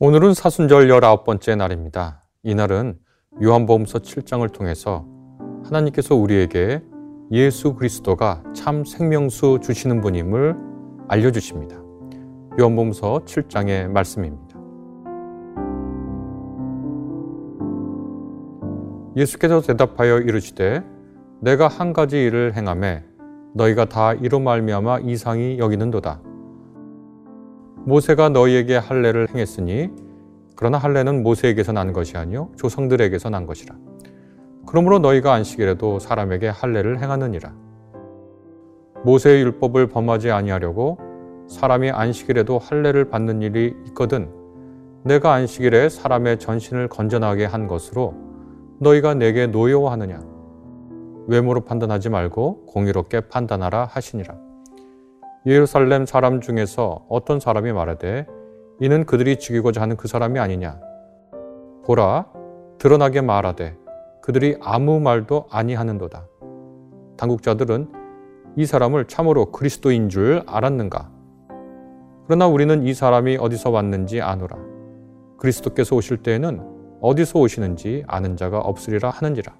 오늘은 사순절 19번째 날입니다. 이날은 요한복음서 7장을 통해서 하나님께서 우리에게 예수 그리스도가 참 생명수 주시는 분임을 알려주십니다. 요한복음서 7장의 말씀입니다. 예수께서 대답하여 이르시되 내가 한 가지 일을 행함에 너희가 다 이로 말미암아 이상히 여기는도다. 모세가 너희에게 할례를 행했으니 그러나 할례는 모세에게서 난 것이 아니요 조상들에게서 난 것이라. 그러므로 너희가 안식일에도 사람에게 할례를 행하느니라. 모세의 율법을 범하지 아니하려고 사람이 안식일에도 할례를 받는 일이 있거든 내가 안식일에 사람의 전신을 건전하게 한 것으로 너희가 내게 노여워하느냐 외모로 판단하지 말고 공의롭게 판단하라 하시니라. 예루살렘 사람 중에서 어떤 사람이 말하되 이는 그들이 죽이고자 하는 그 사람이 아니냐. 보라, 드러나게 말하되 그들이 아무 말도 아니하는도다. 당국자들은 이 사람을 참으로 그리스도인 줄 알았는가? 그러나 우리는 이 사람이 어디서 왔는지 아노라. 그리스도께서 오실 때에는 어디서 오시는지 아는 자가 없으리라 하는지라.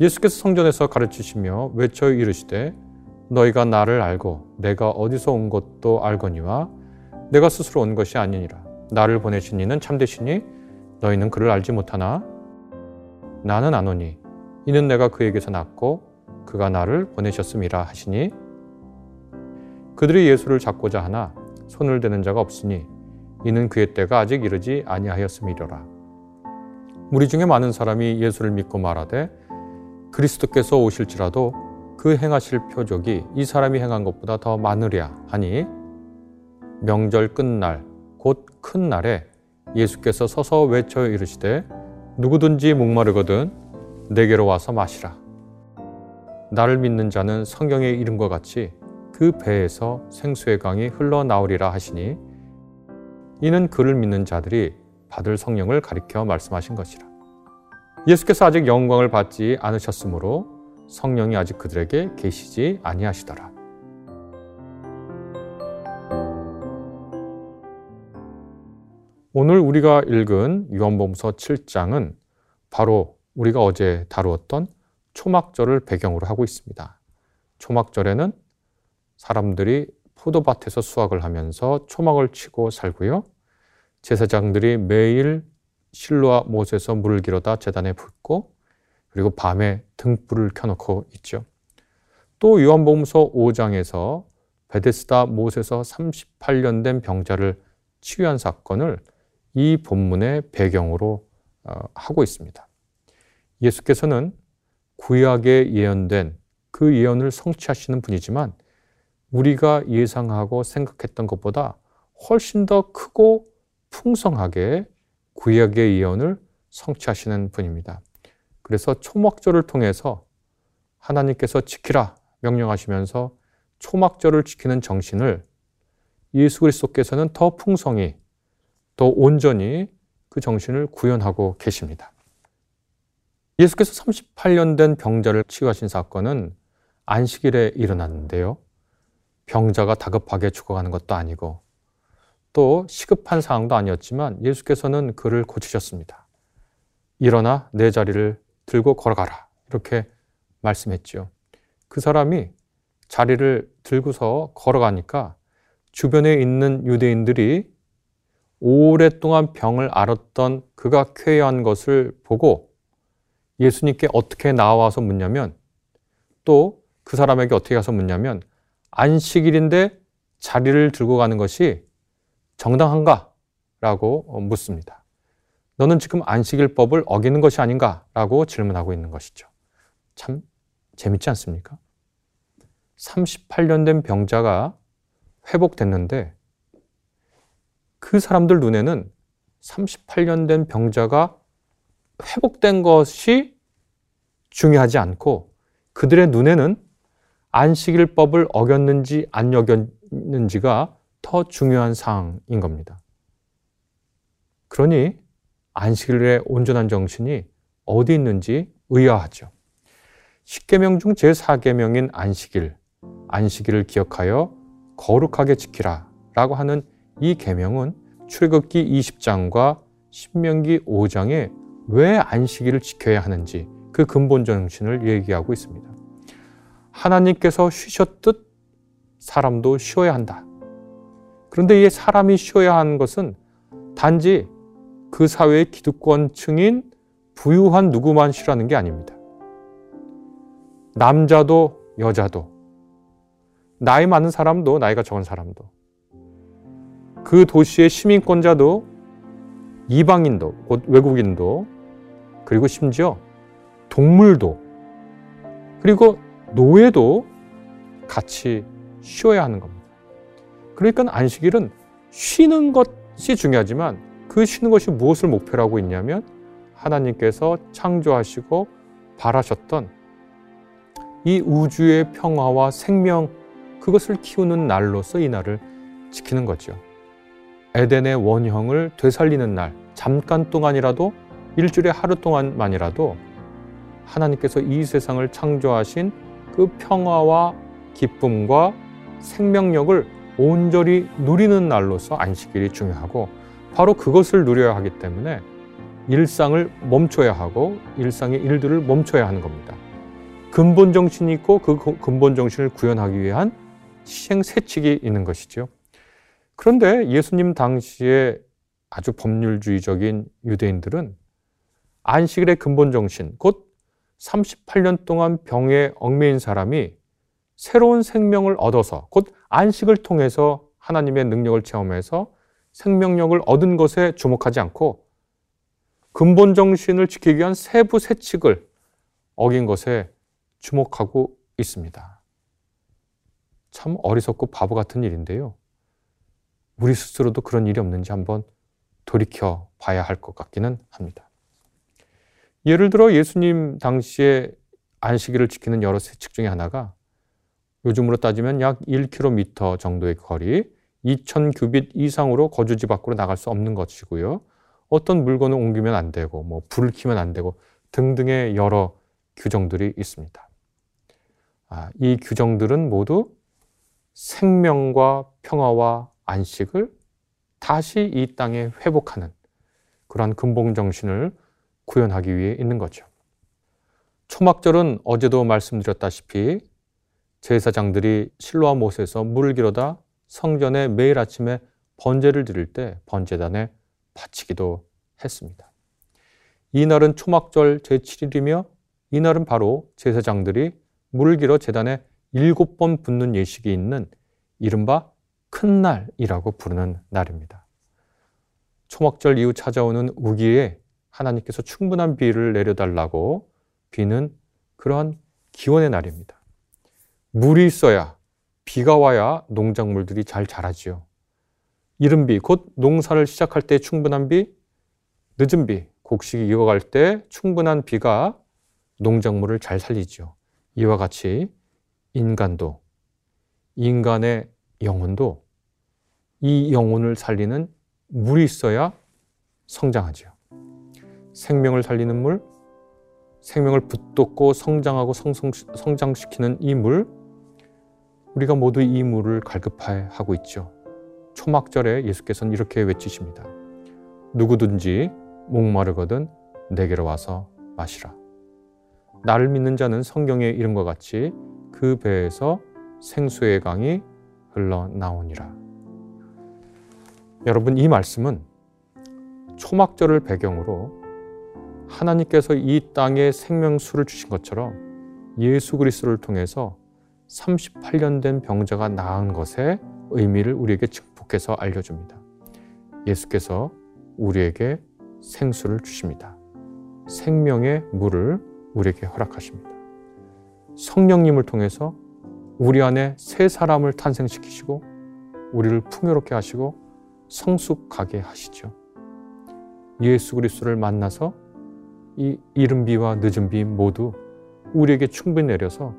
예수께서 성전에서 가르치시며 외쳐 이르시되 너희가 나를 알고 내가 어디서 온 것도 알거니와 내가 스스로 온 것이 아니니라. 나를 보내신 이는 참되시니 너희는 그를 알지 못하나 나는 아노니 이는 내가 그에게서 났고 그가 나를 보내셨음이라 하시니 그들이 예수를 잡고자 하나 손을 대는 자가 없으니 이는 그의 때가 아직 이르지 아니하였음이로라. 우리 중에 많은 사람이 예수를 믿고 말하되 그리스도께서 오실지라도 그 행하실 표적이 이 사람이 행한 것보다 더 많으랴 하니 명절 끝날 곧 큰 날에 예수께서 서서 외쳐 이르시되 누구든지 목마르거든 내게로 와서 마시라. 나를 믿는 자는 성경의 이름과 같이 그 배에서 생수의 강이 흘러나오리라 하시니 이는 그를 믿는 자들이 받을 성령을 가리켜 말씀하신 것이라. 예수께서 아직 영광을 받지 않으셨으므로 성령이 아직 그들에게 계시지 아니하시더라. 오늘 우리가 읽은 요한복음서 7장은 바로 우리가 어제 다루었던 초막절을 배경으로 하고 있습니다. 초막절에는 사람들이 포도밭에서 수확을 하면서 초막을 치고 살고요. 제사장들이 매일 실로와 못에서 물을 길어다 재단에 붓고 그리고 밤에 등불을 켜놓고 있죠. 또 요한복음서 5장에서 베데스다 못에서 38년 된 병자를 치유한 사건을 이 본문의 배경으로 어, 하고 있습니다. 예수께서는 구약에 예언된 그 예언을 성취하시는 분이지만 우리가 예상하고 생각했던 것보다 훨씬 더 크고 풍성하게 구약의 예언을 성취하시는 분입니다. 그래서 초막절을 통해서 하나님께서 지키라 명령하시면서 초막절을 지키는 정신을 예수 그리스도께서는 더 풍성히 더 온전히 그 정신을 구현하고 계십니다. 예수께서 38년 된 병자를 치유하신 사건은 안식일에 일어났는데요. 병자가 다급하게 죽어가는 것도 아니고 또 시급한 상황도 아니었지만 예수께서는 그를 고치셨습니다. 일어나 내 자리를 들고 걸어가라. 이렇게 말씀했지요. 그 사람이 자리를 들고서 걸어가니까 주변에 있는 유대인들이 오랫동안 병을 앓았던 그가 쾌유한 것을 보고 예수님께 어떻게 나와서 묻냐면 또 그 사람에게 어떻게 가서 묻냐면 안식일인데 자리를 들고 가는 것이 정당한가? 라고 묻습니다. 너는 지금 안식일 법을 어기는 것이 아닌가? 라고 질문하고 있는 것이죠. 참 재밌지 않습니까? 38년 된 병자가 회복됐는데 그 사람들 눈에는 38년 된 병자가 회복된 것이 중요하지 않고 그들의 눈에는 안식일 법을 어겼는지 안 어겼는지가 더 중요한 사항인 겁니다. 그러니 안식일의 온전한 정신이 어디 있는지 의아하죠. 10계명 중 제4계명인 안식일, 안식일을 기억하여 거룩하게 지키라 라고 하는 이 계명은 출애굽기 20장과 신명기 5장에 왜 안식일을 지켜야 하는지 그 근본 정신을 얘기하고 있습니다. 하나님께서 쉬셨듯 사람도 쉬어야 한다. 그런데 이 사람이 쉬어야 하는 것은 단지 그 사회의 기득권층인 부유한 누구만 쉬라는 게 아닙니다. 남자도 여자도 나이 많은 사람도 나이가 적은 사람도 그 도시의 시민권자도 이방인도 곧 외국인도 그리고 심지어 동물도 그리고 노예도 같이 쉬어야 하는 겁니다. 그러니까 안식일은 쉬는 것이 중요하지만 그 쉬는 것이 무엇을 목표로 하고 있냐면 하나님께서 창조하시고 바라셨던 이 우주의 평화와 생명 그것을 키우는 날로서 이 날을 지키는 거죠. 에덴의 원형을 되살리는 날, 잠깐 동안이라도 일주일에 하루 동안만이라도 하나님께서 이 세상을 창조하신 그 평화와 기쁨과 생명력을 온전히 누리는 날로서 안식일이 중요하고 바로 그것을 누려야 하기 때문에 일상을 멈춰야 하고 일상의 일들을 멈춰야 하는 겁니다. 근본 정신이 있고 그 근본 정신을 구현하기 위한 시행 세칙이 있는 것이죠. 그런데 예수님 당시에 아주 법률주의적인 유대인들은 안식일의 근본 정신, 곧 38년 동안 병에 얽매인 사람이 새로운 생명을 얻어서 곧 안식을 통해서 하나님의 능력을 체험해서 생명력을 얻은 것에 주목하지 않고 근본 정신을 지키기 위한 세부 세칙을 어긴 것에 주목하고 있습니다. 참 어리석고 바보 같은 일인데요. 우리 스스로도 그런 일이 없는지 한번 돌이켜 봐야 할 것 같기는 합니다. 예를 들어 예수님 당시에 안식일을 지키는 여러 세칙 중에 하나가 요즘으로 따지면 약 1km 정도의 거리, 2000규빗 이상으로 거주지 밖으로 나갈 수 없는 것이고요. 어떤 물건을 옮기면 안 되고, 뭐 불을 켜면 안 되고 등등의 여러 규정들이 있습니다. 아, 이 규정들은 모두 생명과 평화와 안식을 다시 이 땅에 회복하는 그러한 근본 정신을 구현하기 위해 있는 거죠. 초막절은 어제도 말씀드렸다시피 제사장들이 실로와 못에서 물을 길어다 성전에 매일 아침에 번제를 드릴 때 번제단에 바치기도 했습니다. 이날은 초막절 제7일이며 이날은 바로 제사장들이 물을 길어 재단에 일곱 번 붓는 예식이 있는 이른바 큰 날이라고 부르는 날입니다. 초막절 이후 찾아오는 우기에 하나님께서 충분한 비를 내려달라고 비는 그러한 기원의 날입니다. 물이 있어야 비가 와야 농작물들이 잘 자라지요. 이른 비, 곧 농사를 시작할 때 충분한 비, 늦은 비, 곡식이 익어갈 때 충분한 비가 농작물을 잘 살리지요. 이와 같이 인간도, 인간의 영혼도 이 영혼을 살리는 물이 있어야 성장하지요. 생명을 살리는 물, 생명을 붙돋고 성장하고 성성, 성장시키는 이 물, 우리가 모두 이 물을 갈급하고 있죠. 초막절에 예수께서는 이렇게 외치십니다. 누구든지 목마르거든 내게로 와서 마시라. 나를 믿는 자는 성경의 이름과 같이 그 배에서 생수의 강이 흘러나오니라. 여러분 이 말씀은 초막절을 배경으로 하나님께서 이 땅에 생명수를 주신 것처럼 예수 그리스도를 통해서 38년 된 병자가 나은 것의 의미를 우리에게 증폭해서 알려줍니다. 예수께서 우리에게 생수를 주십니다. 생명의 물을 우리에게 허락하십니다. 성령님을 통해서 우리 안에 새 사람을 탄생시키시고 우리를 풍요롭게 하시고 성숙하게 하시죠. 예수 그리스도를 만나서 이 이른 비와 늦은 비 모두 우리에게 충분히 내려서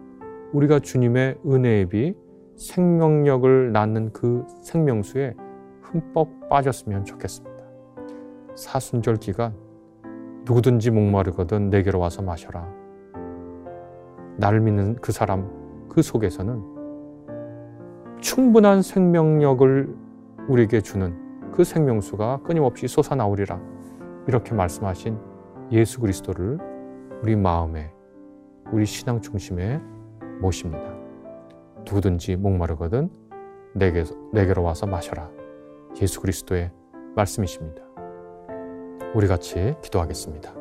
우리가 주님의 은혜의 비 생명력을 낳는 그 생명수에 흠뻑 빠졌으면 좋겠습니다. 사순절 기간 누구든지 목마르거든 내게로 와서 마셔라. 나를 믿는 그 사람 그 속에서는 충분한 생명력을 우리에게 주는 그 생명수가 끊임없이 솟아나오리라. 이렇게 말씀하신 예수 그리스도를 우리 마음에, 우리 신앙 중심에 모십니다. 누구든지 목마르거든 내게, 내게로 와서 마셔라. 예수 그리스도의 말씀이십니다. 우리 같이 기도하겠습니다.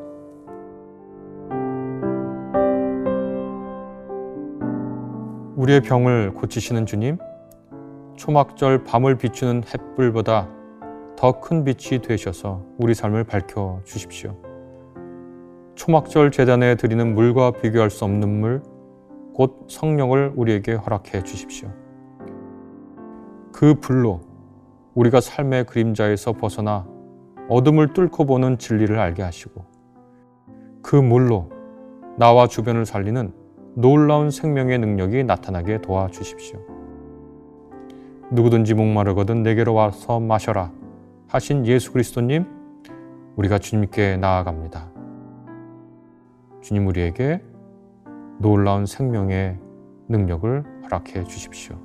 우리의 병을 고치시는 주님, 초막절 밤을 비추는 햇불보다 더 큰 빛이 되셔서 우리 삶을 밝혀 주십시오. 초막절 재단에 드리는 물과 비교할 수 없는 물, 곧 성령을 우리에게 허락해 주십시오. 그 불로 우리가 삶의 그림자에서 벗어나 어둠을 뚫고 보는 진리를 알게 하시고 그 물로 나와 주변을 살리는 놀라운 생명의 능력이 나타나게 도와주십시오. 누구든지 목마르거든 내게로 와서 마셔라 하신 예수 그리스도님, 우리가 주님께 나아갑니다. 주님 우리에게 놀라운 생명의 능력을 허락해 주십시오.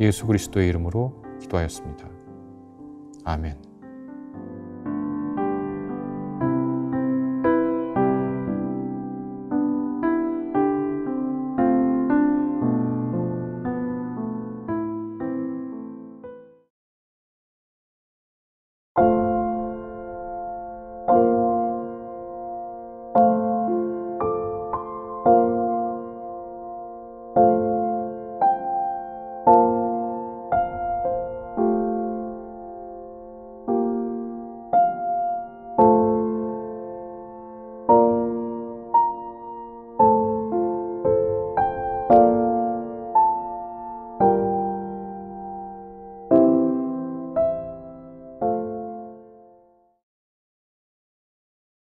예수 그리스도의 이름으로 기도하였습니다. 아멘.